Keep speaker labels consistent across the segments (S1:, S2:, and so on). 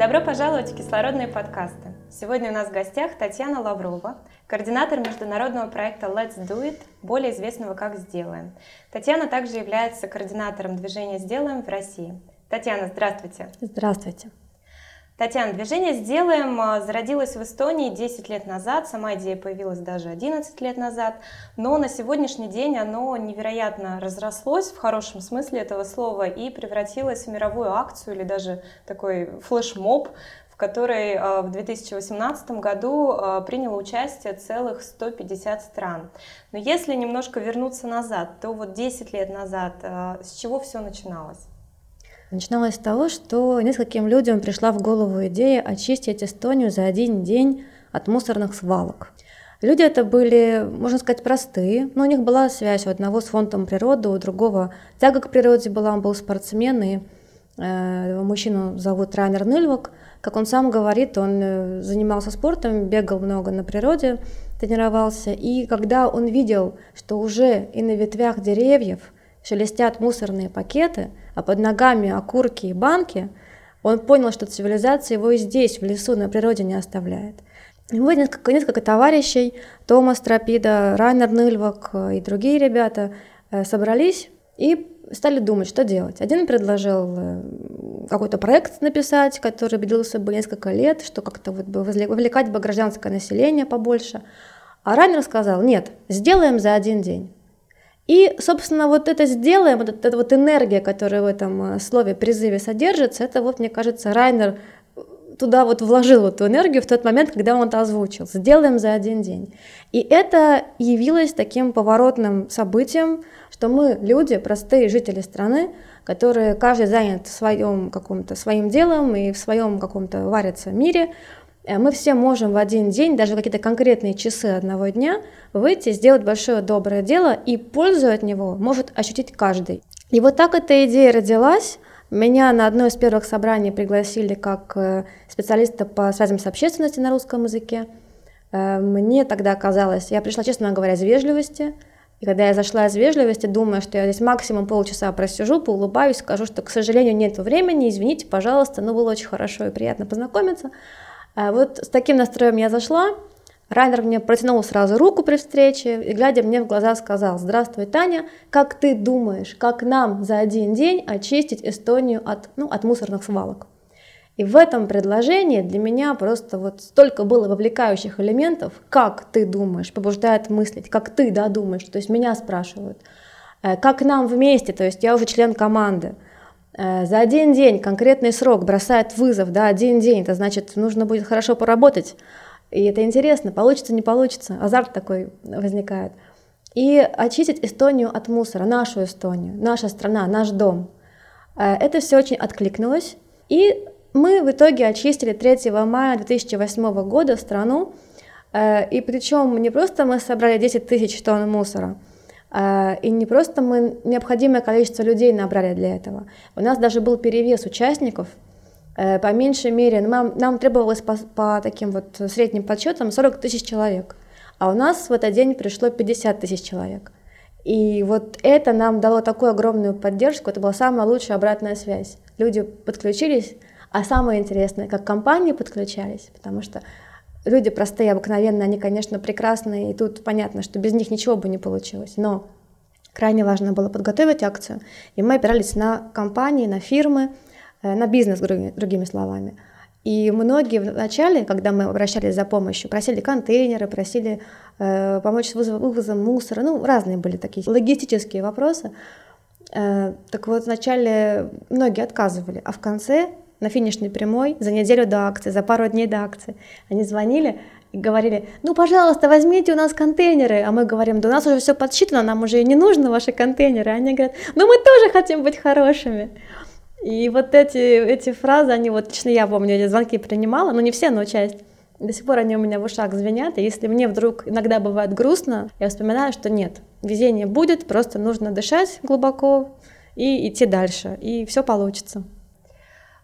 S1: Добро пожаловать в кислородные подкасты. Сегодня у нас в гостях Татьяна Лаврова, координатор международного проекта Let's Do It, более известного как «Сделаем». Татьяна также является координатором движения «Сделаем» в России. Татьяна, здравствуйте.
S2: Здравствуйте.
S1: Татьяна, движение «Сделаем» а, зародилось в Эстонии 10 лет назад, сама идея появилась даже 11 лет назад, но на сегодняшний день оно невероятно разрослось в хорошем смысле этого слова и превратилось в мировую акцию или даже такой флешмоб, в которой а, в 2018 году а, приняло участие целых 150 стран. Но если немножко вернуться назад, то вот 10 лет назад с чего все начиналось?
S2: Начиналось с того, что нескольким людям пришла в голову идея очистить Эстонию за один день от мусорных свалок. Люди это были, можно сказать, простые, но у них была связь у одного с фондом природы, у другого тяга к природе была, он был спортсмен, и э, мужчину зовут Райнер Ныльвак. Как он сам говорит, он э, занимался спортом, бегал много на природе, тренировался, и когда он видел, что уже и на ветвях деревьев шелестят мусорные пакеты – а под ногами окурки и банки, он понял, что цивилизация его и здесь, в лесу, на природе не оставляет. Вот несколько, несколько товарищей, Томас Тропида, Райнер Ныльвак и другие ребята э, собрались и стали думать, что делать. Один предложил э, какой-то проект написать, который длился бы несколько лет, что как-то вот бы вовлекать бы гражданское население побольше. А Райнер сказал, нет, сделаем за один день. И, собственно, вот это сделаем, вот эта вот энергия, которая в этом э, слове призыве содержится, это вот, мне кажется, Райнер э, туда вот вложил эту энергию в тот момент, когда он это озвучил. Сделаем за один день. И это явилось таким поворотным событием, что мы, люди, простые жители страны, которые каждый занят в своем каком-то своим делом и в своем каком-то варится мире, мы все можем в один день, даже какие-то конкретные часы одного дня, выйти, сделать большое доброе дело, и пользу от него может ощутить каждый. И вот так эта идея родилась. Меня на одно из первых собраний пригласили как э, специалиста по связям с общественностью на русском языке. Э, мне тогда казалось, я пришла, честно говоря, из вежливости, и когда я зашла из вежливости, думая, что я здесь максимум полчаса просижу, поулыбаюсь, скажу, что, к сожалению, нет времени, извините, пожалуйста, но было очень хорошо и приятно познакомиться. А вот с таким настроем я зашла, Райнер мне протянул сразу руку при встрече и, глядя мне в глаза, сказал, «Здравствуй, Таня, как ты думаешь, как нам за один день очистить Эстонию от, ну, от мусорных свалок?» И в этом предложении для меня просто вот столько было вовлекающих элементов, как ты думаешь, побуждает мыслить, как ты, да, думаешь, то есть меня спрашивают, э, как нам вместе, то есть я уже член команды, за один день конкретный срок бросает вызов, да, один день, это значит, нужно будет хорошо поработать, и это интересно, получится, не получится, азарт такой возникает. И очистить Эстонию от мусора, нашу Эстонию, наша страна, наш дом. Э, это все очень откликнулось, и мы в итоге очистили 3 мая 2008 года страну, э, и причем не просто мы собрали 10 тысяч тонн мусора – и не просто мы необходимое количество людей набрали для этого. У нас даже был перевес участников, э, по меньшей мере, нам, нам требовалось по, по таким вот средним подсчетам 40 тысяч человек, а у нас в этот день пришло 50 тысяч человек. И вот это нам дало такую огромную поддержку, это была самая лучшая обратная связь. Люди подключились, а самое интересное, как компании подключались, потому что Люди простые, обыкновенные, они, конечно, прекрасные, и тут понятно, что без них ничего бы не получилось. Но крайне важно было подготовить акцию, и мы опирались на компании, на фирмы, э, на бизнес, другими словами. И многие вначале, когда мы обращались за помощью, просили контейнеры, просили э, помочь с вызовом, вывозом мусора, ну, разные были такие логистические вопросы. Э, так вот, вначале многие отказывали, а в конце на финишной прямой за неделю до акции, за пару дней до акции. Они звонили и говорили, ну, пожалуйста, возьмите у нас контейнеры. А мы говорим, да у нас уже все подсчитано, нам уже не нужны ваши контейнеры. Они говорят, ну, мы тоже хотим быть хорошими. И вот эти, эти фразы, они вот, лично я помню, эти звонки принимала, но не все, но часть. До сих пор они у меня в ушах звенят, и если мне вдруг иногда бывает грустно, я вспоминаю, что нет, везение будет, просто нужно дышать глубоко и идти дальше, и все получится.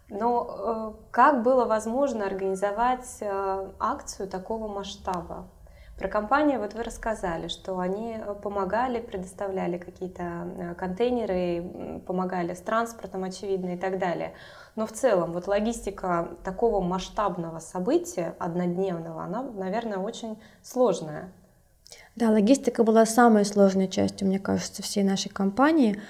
S1: Но э, как было возможно организовать э, акцию такого масштаба? Про компанию вот вы рассказали, что они э, помогали, предоставляли какие-то контейнеры, помогали с транспортом, очевидно, и так далее. Но в целом вот логистика такого масштабного события, однодневного, она, наверное, очень сложная.
S2: Да, логистика была самой сложной частью, мне кажется, всей нашей компании.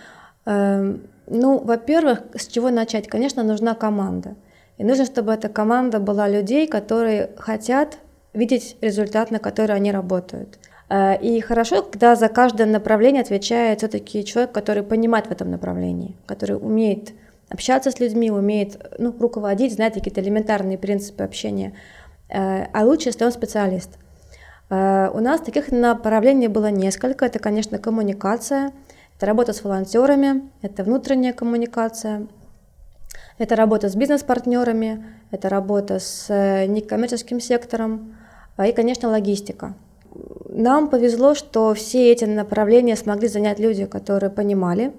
S2: Эм, ну, во-первых, с чего начать? Конечно, нужна команда. И нужно, чтобы эта команда была людей, которые хотят видеть результат, на который они работают. Э, и хорошо, когда за каждое направление отвечает все-таки человек, который понимает в этом направлении, который умеет общаться с людьми, умеет ну, руководить, знает какие-то элементарные принципы общения. Э, а лучше, если он специалист. Э, у нас таких направлений было несколько. Это, конечно, коммуникация – это работа с волонтерами, это внутренняя коммуникация, это работа с бизнес-партнерами, это работа с э, некоммерческим сектором а, и, конечно, логистика. Нам повезло, что все эти направления смогли занять люди, которые понимали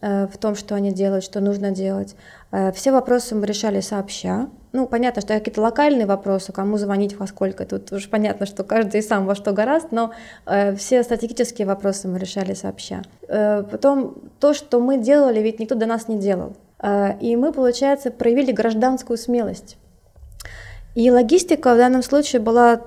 S2: э, в том, что они делают, что нужно делать. Э, все вопросы мы решали сообща, ну, понятно, что какие-то локальные вопросы, кому звонить, во сколько, тут уже понятно, что каждый сам во что гораст, но э, все стратегические вопросы мы решали сообща. Э, потом то, что мы делали, ведь никто до нас не делал. Э, и мы, получается, проявили гражданскую смелость. И логистика в данном случае была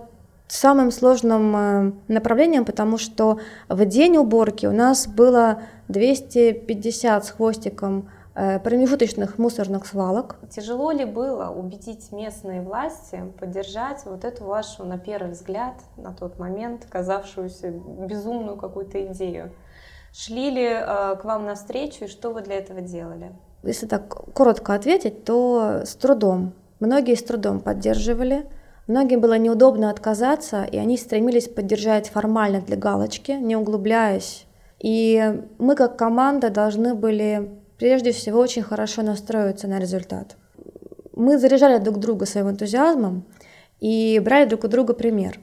S2: самым сложным э, направлением, потому что в день уборки у нас было 250 с хвостиком промежуточных мусорных свалок.
S1: Тяжело ли было убедить местные власти поддержать вот эту вашу, на первый взгляд, на тот момент, казавшуюся безумную какую-то идею? Шли ли э, к вам навстречу и что вы для этого делали?
S2: Если так коротко ответить, то с трудом. Многие с трудом поддерживали. Многим было неудобно отказаться, и они стремились поддержать формально для галочки, не углубляясь. И мы как команда должны были прежде всего очень хорошо настроиться на результат. Мы заряжали друг друга своим энтузиазмом и брали друг у друга пример.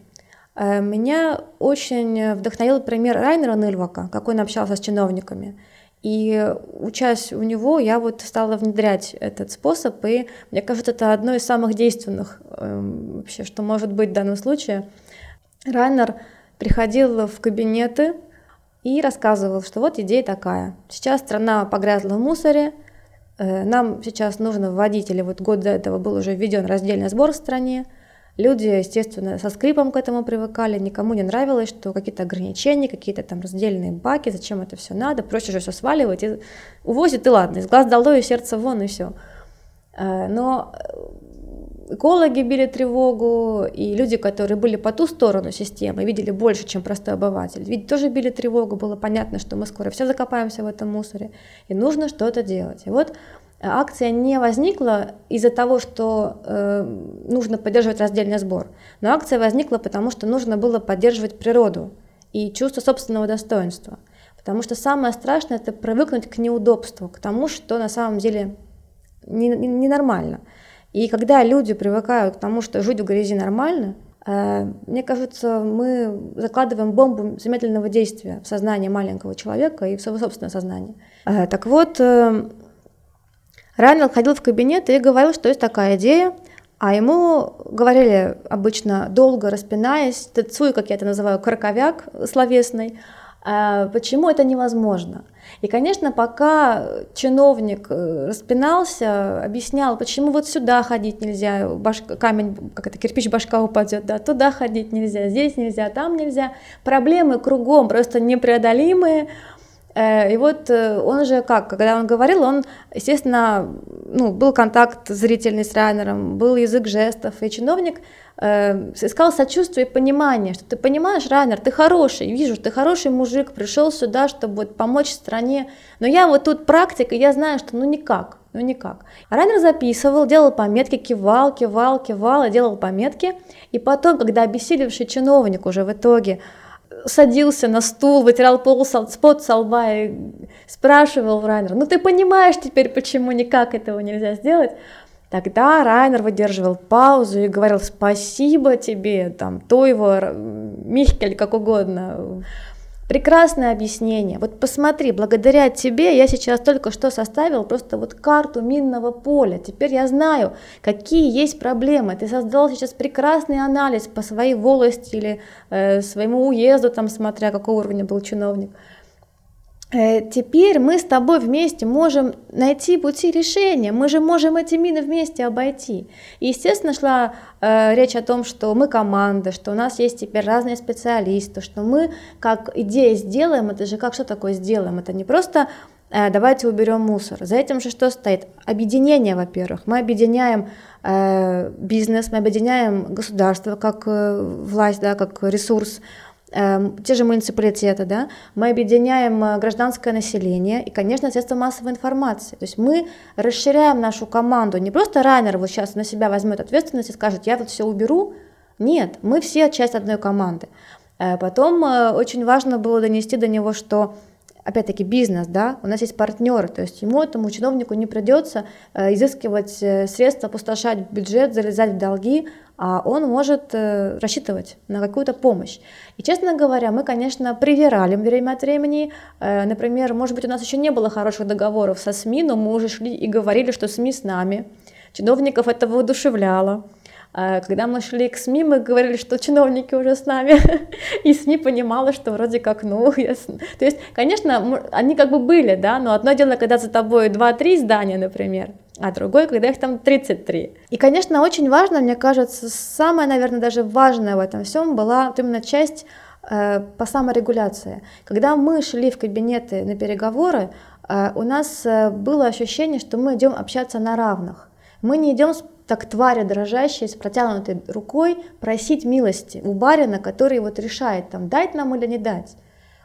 S2: Э, меня очень вдохновил пример Райнера Ныльвака, как он общался с чиновниками. И учась у него, я вот стала внедрять этот способ, и мне кажется, это одно из самых действенных эм, вообще, что может быть в данном случае. Райнер приходил в кабинеты и рассказывал, что вот идея такая. Сейчас страна погрязла в мусоре, э, нам сейчас нужно вводить, или вот год до этого был уже введен раздельный сбор в стране. Люди, естественно, со скрипом к этому привыкали, никому не нравилось, что какие-то ограничения, какие-то там раздельные баки, зачем это все надо, проще же все сваливать, и увозят, и ладно, из глаз долой, и сердце вон, и все. Э, но экологи били тревогу, и люди, которые были по ту сторону системы, видели больше, чем простой обыватель, ведь тоже били тревогу, было понятно, что мы скоро все закопаемся в этом мусоре, и нужно что-то делать. И вот э, акция не возникла из-за того, что э, нужно поддерживать раздельный сбор, но акция возникла потому, что нужно было поддерживать природу и чувство собственного достоинства. Потому что самое страшное это привыкнуть к неудобству, к тому, что на самом деле ненормально. Не, не и когда люди привыкают к тому, что жить в грязи нормально, э, мне кажется, мы закладываем бомбу замедленного действия в сознание маленького человека и в свое собственное сознание. Э, так вот, э, Райнел ходил в кабинет и говорил, что есть такая идея, а ему говорили обычно долго распинаясь, тецуй, как я это называю, краковяк словесный, почему это невозможно. И, конечно, пока чиновник э, распинался, объяснял, почему вот сюда ходить нельзя, башка, камень, как это, кирпич башка упадет, да, туда ходить нельзя, здесь нельзя, там нельзя. Проблемы кругом просто непреодолимые. Э, и вот э, он же как, когда он говорил, он, естественно, ну, был контакт зрительный с Райнером, был язык жестов, и чиновник э, искал сочувствие и понимание, что ты понимаешь, Райнер, ты хороший, вижу, ты хороший мужик, пришел сюда, чтобы вот помочь стране, но я вот тут практик, и я знаю, что ну никак, ну никак. Райнер записывал, делал пометки, кивал, кивал, кивал и делал пометки, и потом, когда обессилевший чиновник уже в итоге садился на стул, вытирал пол спот со лба и спрашивал Райнера, ну ты понимаешь теперь, почему никак этого нельзя сделать? Тогда Райнер выдерживал паузу и говорил спасибо тебе, там, то его, Михкель, как угодно, Прекрасное объяснение. Вот посмотри, благодаря тебе я сейчас только что составил просто вот карту минного поля. Теперь я знаю, какие есть проблемы. Ты создал сейчас прекрасный анализ по своей волости или э, своему уезду, там, смотря какого уровня был чиновник. Э, теперь мы с тобой вместе можем найти пути решения, мы же можем эти мины вместе обойти. И, естественно, шла э, речь о том, что мы команда, что у нас есть теперь разные специалисты, что мы как идея сделаем, это же как что такое сделаем, это не просто э, давайте уберем мусор. За этим же что стоит? Объединение, во-первых. Мы объединяем э, бизнес, мы объединяем государство как э, власть, да, как ресурс, те же муниципалитеты, да, мы объединяем э, гражданское население и, конечно, средства массовой информации. То есть мы расширяем нашу команду. Не просто раннер вот сейчас на себя возьмет ответственность и скажет, я вот все уберу. Нет, мы все часть одной команды. Э, потом э, очень важно было донести до него, что опять-таки бизнес, да, у нас есть партнеры, то есть ему, этому чиновнику не придется изыскивать средства, опустошать бюджет, залезать в долги, а он может э, рассчитывать на какую-то помощь. И, честно говоря, мы, конечно, привирали время от времени. Э, например, может быть, у нас еще не было хороших договоров со СМИ, но мы уже шли и говорили, что СМИ с нами. Чиновников это воодушевляло. Э, когда мы шли к СМИ, мы говорили, что чиновники уже с нами, и СМИ понимала, что вроде как, ну, я... то есть, конечно, они как бы были, да, но одно дело, когда за тобой 2-3 здания, например, а другой, когда их там 33. И, конечно, очень важно, мне кажется, самое, наверное, даже важное в этом всем была вот именно часть э, по саморегуляции. Когда мы шли в кабинеты на переговоры, э, у нас э, было ощущение, что мы идем общаться на равных. Мы не идем так твари дрожащие с протянутой рукой просить милости у барина, который вот решает, там, дать нам или не дать.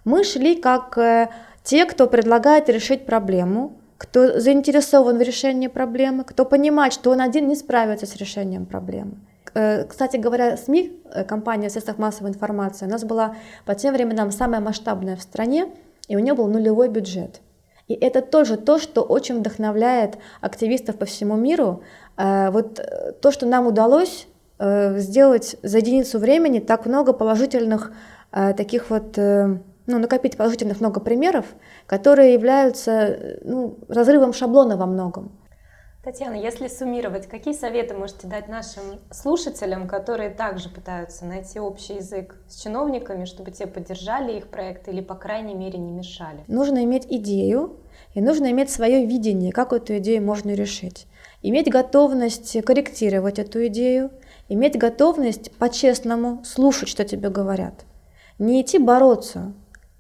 S2: Мы шли как э, те, кто предлагает решить проблему, кто заинтересован в решении проблемы, кто понимает, что он один не справится с решением проблемы. Э, кстати говоря, СМИ, э, компания средств массовой информации, у нас была по тем временам самая масштабная в стране, и у нее был нулевой бюджет. И это тоже то, что очень вдохновляет активистов по всему миру. Э, вот то, что нам удалось сделать за единицу времени так много положительных таких вот ну, накопить положительных много примеров, которые являются ну, разрывом шаблона во многом.
S1: Татьяна, если суммировать, какие советы можете дать нашим слушателям, которые также пытаются найти общий язык с чиновниками, чтобы те поддержали их проект или, по крайней мере, не мешали?
S2: Нужно иметь идею, и нужно иметь свое видение, как эту идею можно решить. Иметь готовность корректировать эту идею, иметь готовность по-честному слушать, что тебе говорят. Не идти бороться,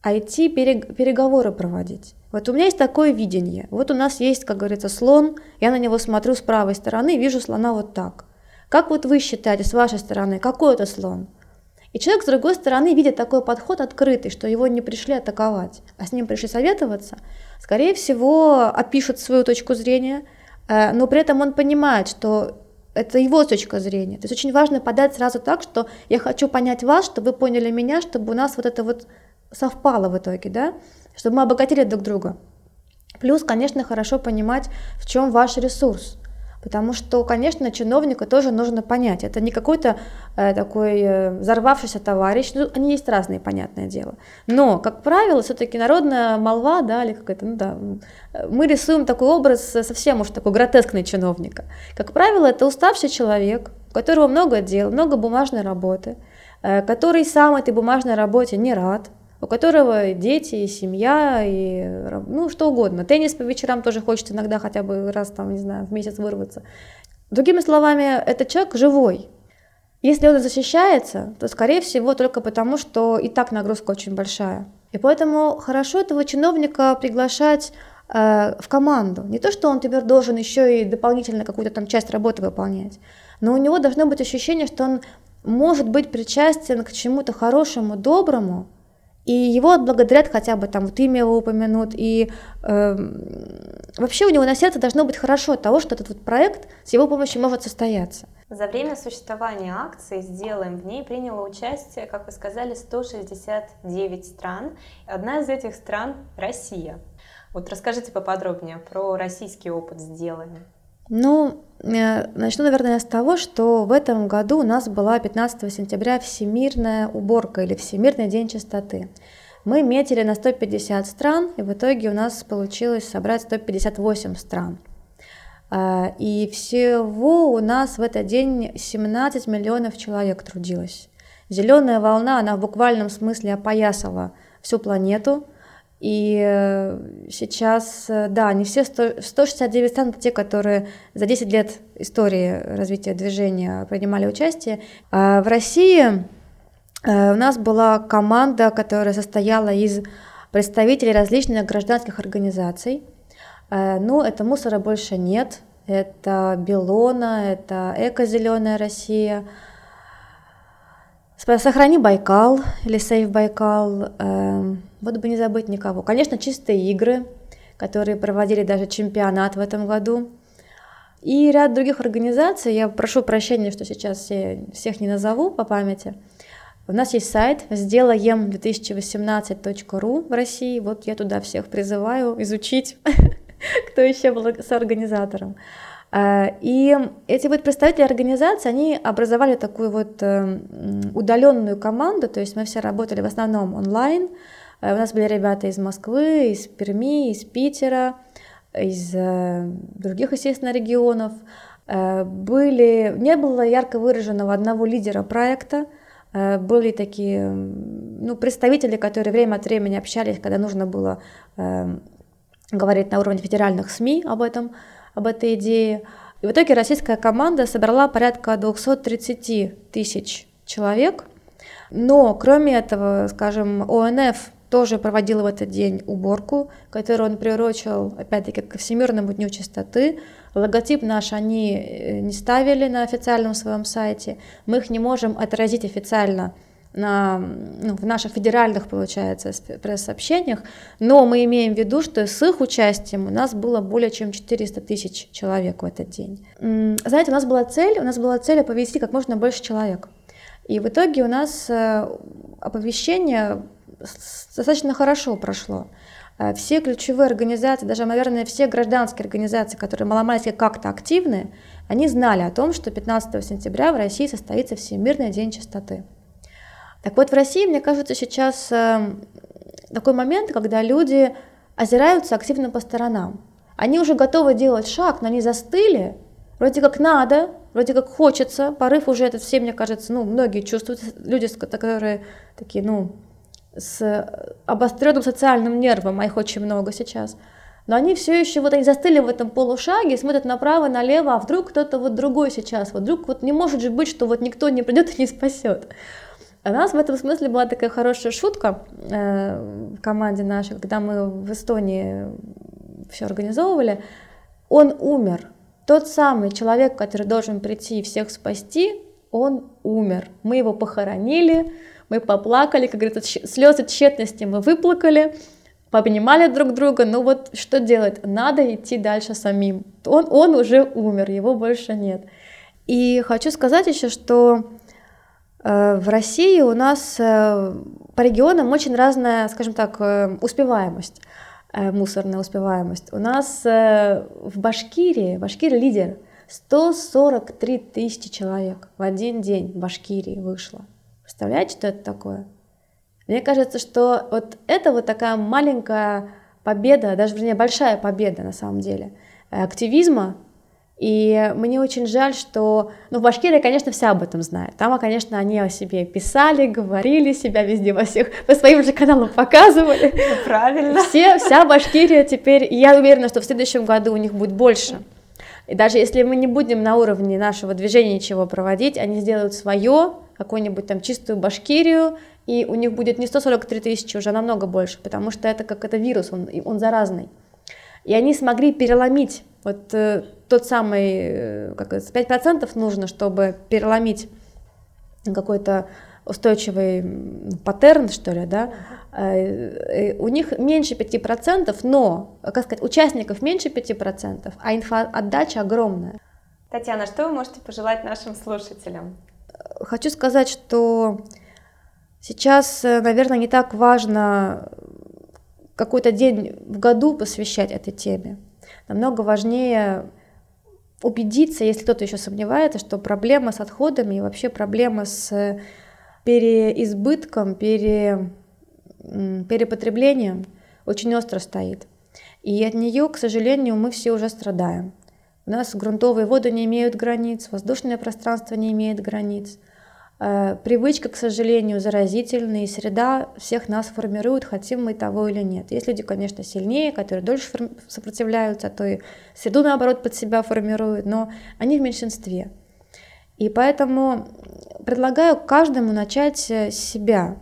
S2: а идти переговоры проводить. Вот у меня есть такое видение. Вот у нас есть, как говорится, слон, я на него смотрю с правой стороны и вижу слона вот так. Как вот вы считаете с вашей стороны, какой это слон? И человек с другой стороны видит такой подход открытый, что его не пришли атаковать, а с ним пришли советоваться, скорее всего, опишет свою точку зрения, э, но при этом он понимает, что это его точка зрения. То есть очень важно подать сразу так, что я хочу понять вас, чтобы вы поняли меня, чтобы у нас вот это вот совпало в итоге, да, чтобы мы обогатили друг друга. Плюс, конечно, хорошо понимать, в чем ваш ресурс. Потому что, конечно, чиновника тоже нужно понять. Это не какой-то э, такой э, взорвавшийся товарищ. Ну, они есть разные, понятное дело. Но, как правило, все-таки народная молва, да, или какая-то, ну да, мы рисуем такой образ совсем уж такой гротескный чиновника. Как правило, это уставший человек, у которого много дел, много бумажной работы, э, который сам этой бумажной работе не рад, у которого дети, и семья, и ну что угодно. Теннис по вечерам тоже хочет иногда хотя бы раз там, не знаю, в месяц вырваться. Другими словами, этот человек живой. Если он защищается, то, скорее всего, только потому, что и так нагрузка очень большая. И поэтому хорошо этого чиновника приглашать э, в команду. Не то, что он теперь должен еще и дополнительно какую-то там часть работы выполнять, но у него должно быть ощущение, что он может быть причастен к чему-то хорошему, доброму, и его отблагодарят хотя бы там вот имя его упомянут, и э, вообще у него на сердце должно быть хорошо от того, что этот вот проект с его помощью может состояться.
S1: За время существования акции «Сделаем» в ней приняло участие, как вы сказали, 169 стран. Одна из этих стран – Россия. Вот расскажите поподробнее про российский опыт «Сделаем».
S2: Ну, э, начну, наверное, с того, что в этом году у нас была 15 сентября Всемирная уборка или Всемирный день чистоты. Мы метили на 150 стран, и в итоге у нас получилось собрать 158 стран. Э, и всего у нас в этот день 17 миллионов человек трудилось. Зеленая волна, она в буквальном смысле опоясала всю планету – и э, сейчас, э, да, не все 100, 169 стран, те, которые за 10 лет истории развития движения принимали участие. А в России э, у нас была команда, которая состояла из представителей различных гражданских организаций. Ну, это мусора больше нет. Это Белона, это Эко-Зеленая Россия, Сохрани Байкал или Сейв Байкал. Эм, вот бы не забыть никого. Конечно, чистые игры, которые проводили даже чемпионат в этом году. И ряд других организаций. Я прошу прощения, что сейчас все, всех не назову по памяти. У нас есть сайт сделаем 2018.ру в России. Вот я туда всех призываю изучить, кто еще был соорганизатором. Э, и эти вот представители организации, они образовали такую вот э, удаленную команду, то есть мы все работали в основном онлайн. Э, у нас были ребята из Москвы, из Перми, из Питера, из других, естественно, регионов. Были, не было ярко выраженного одного лидера проекта, были такие ну, представители, которые время от времени общались, когда нужно было говорить на уровне федеральных СМИ об этом об этой идее. И в итоге российская команда собрала порядка 230 тысяч человек. Но кроме этого, скажем, ОНФ тоже проводил в этот день уборку, которую он приурочил, опять-таки, к Всемирному дню чистоты. Логотип наш они э, не ставили на официальном своем сайте. Мы их не можем отразить официально на, ну, в наших федеральных, получается, пресс-сообщениях, но мы имеем в виду, что с их участием у нас было более чем 400 тысяч человек в этот день. Знаете, у нас была цель, у нас была цель оповестить как можно больше человек. И в итоге у нас э, оповещение достаточно хорошо прошло. Э, все ключевые организации, даже, наверное, все гражданские организации, которые маломальски как-то активны, они знали о том, что 15 сентября в России состоится Всемирный день чистоты. Так вот, в России, мне кажется, сейчас эм, такой момент, когда люди озираются активно по сторонам. Они уже готовы делать шаг, но они застыли, вроде как надо, вроде как хочется, порыв уже этот все, мне кажется, ну, многие чувствуют, люди, которые такие, ну, с обостренным социальным нервом, а их очень много сейчас, но они все еще вот они застыли в этом полушаге, смотрят направо, налево, а вдруг кто-то вот другой сейчас, вот вдруг вот не может же быть, что вот никто не придет и не спасет. У нас в этом смысле была такая хорошая шутка э, в команде нашей, когда мы в Эстонии все организовывали. Он умер. Тот самый человек, который должен прийти и всех спасти, он умер. Мы его похоронили, мы поплакали, как говорится, слезы тщетности мы выплакали, пообнимали друг друга, ну вот что делать? Надо идти дальше самим. Он, он уже умер, его больше нет. И хочу сказать еще, что Э, в России у нас э, по регионам очень разная, скажем так, э, успеваемость, мусорная успеваемость. У нас в Башкирии, Башкирия лидер, 143 тысячи человек в один день в Башкирии вышло. Представляете, что это такое? Мне кажется, что вот это вот такая маленькая победа, даже, вернее, большая победа на самом деле, активизма и мне очень жаль, что, ну, в Башкирии, конечно, все об этом знают. Там, конечно, они о себе писали, говорили, себя везде во всех, по своим же каналам показывали.
S1: Правильно.
S2: Все, вся Башкирия теперь, я уверена, что в следующем году у них будет больше. И даже если мы не будем на уровне нашего движения ничего проводить, они сделают свое, какую-нибудь там чистую Башкирию, и у них будет не 143 тысячи, уже намного больше, потому что это как это вирус, он, он заразный. И они смогли переломить вот э, тот самый, э, как это, 5% нужно, чтобы переломить какой-то устойчивый паттерн, что ли, да, э, у них меньше 5%, но, как сказать, участников меньше 5%, а инфоотдача огромная.
S1: Татьяна, что вы можете пожелать нашим слушателям?
S2: Хочу сказать, что сейчас, наверное, не так важно какой-то день в году посвящать этой теме. Намного важнее убедиться, если кто-то еще сомневается, что проблема с отходами и вообще проблема с переизбытком, пере, перепотреблением очень остро стоит. И от нее, к сожалению, мы все уже страдаем. У нас грунтовые воды не имеют границ, воздушное пространство не имеет границ. Э, привычка, к сожалению, заразительная, и среда всех нас формирует, хотим мы того или нет. Есть люди, конечно, сильнее, которые дольше сопротивляются, а то и среду, наоборот, под себя формируют, но они в меньшинстве. И поэтому предлагаю каждому начать себя,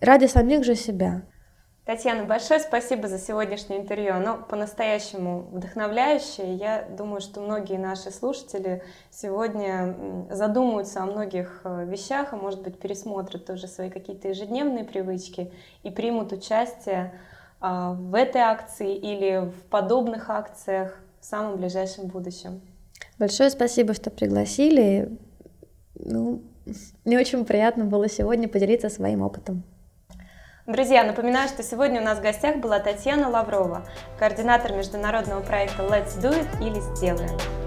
S2: ради самих же себя –
S1: Татьяна, большое спасибо за сегодняшнее интервью. Оно по-настоящему вдохновляющее. Я думаю, что многие наши слушатели сегодня задумаются о многих э, вещах, а может быть пересмотрят тоже свои какие-то ежедневные привычки и примут участие а, в этой акции или в подобных акциях в самом ближайшем будущем.
S2: Большое спасибо, что пригласили. Ну, мне очень приятно было сегодня поделиться своим опытом.
S1: Друзья, напоминаю, что сегодня у нас в гостях была Татьяна Лаврова, координатор международного проекта Let's Do It или Сделаем.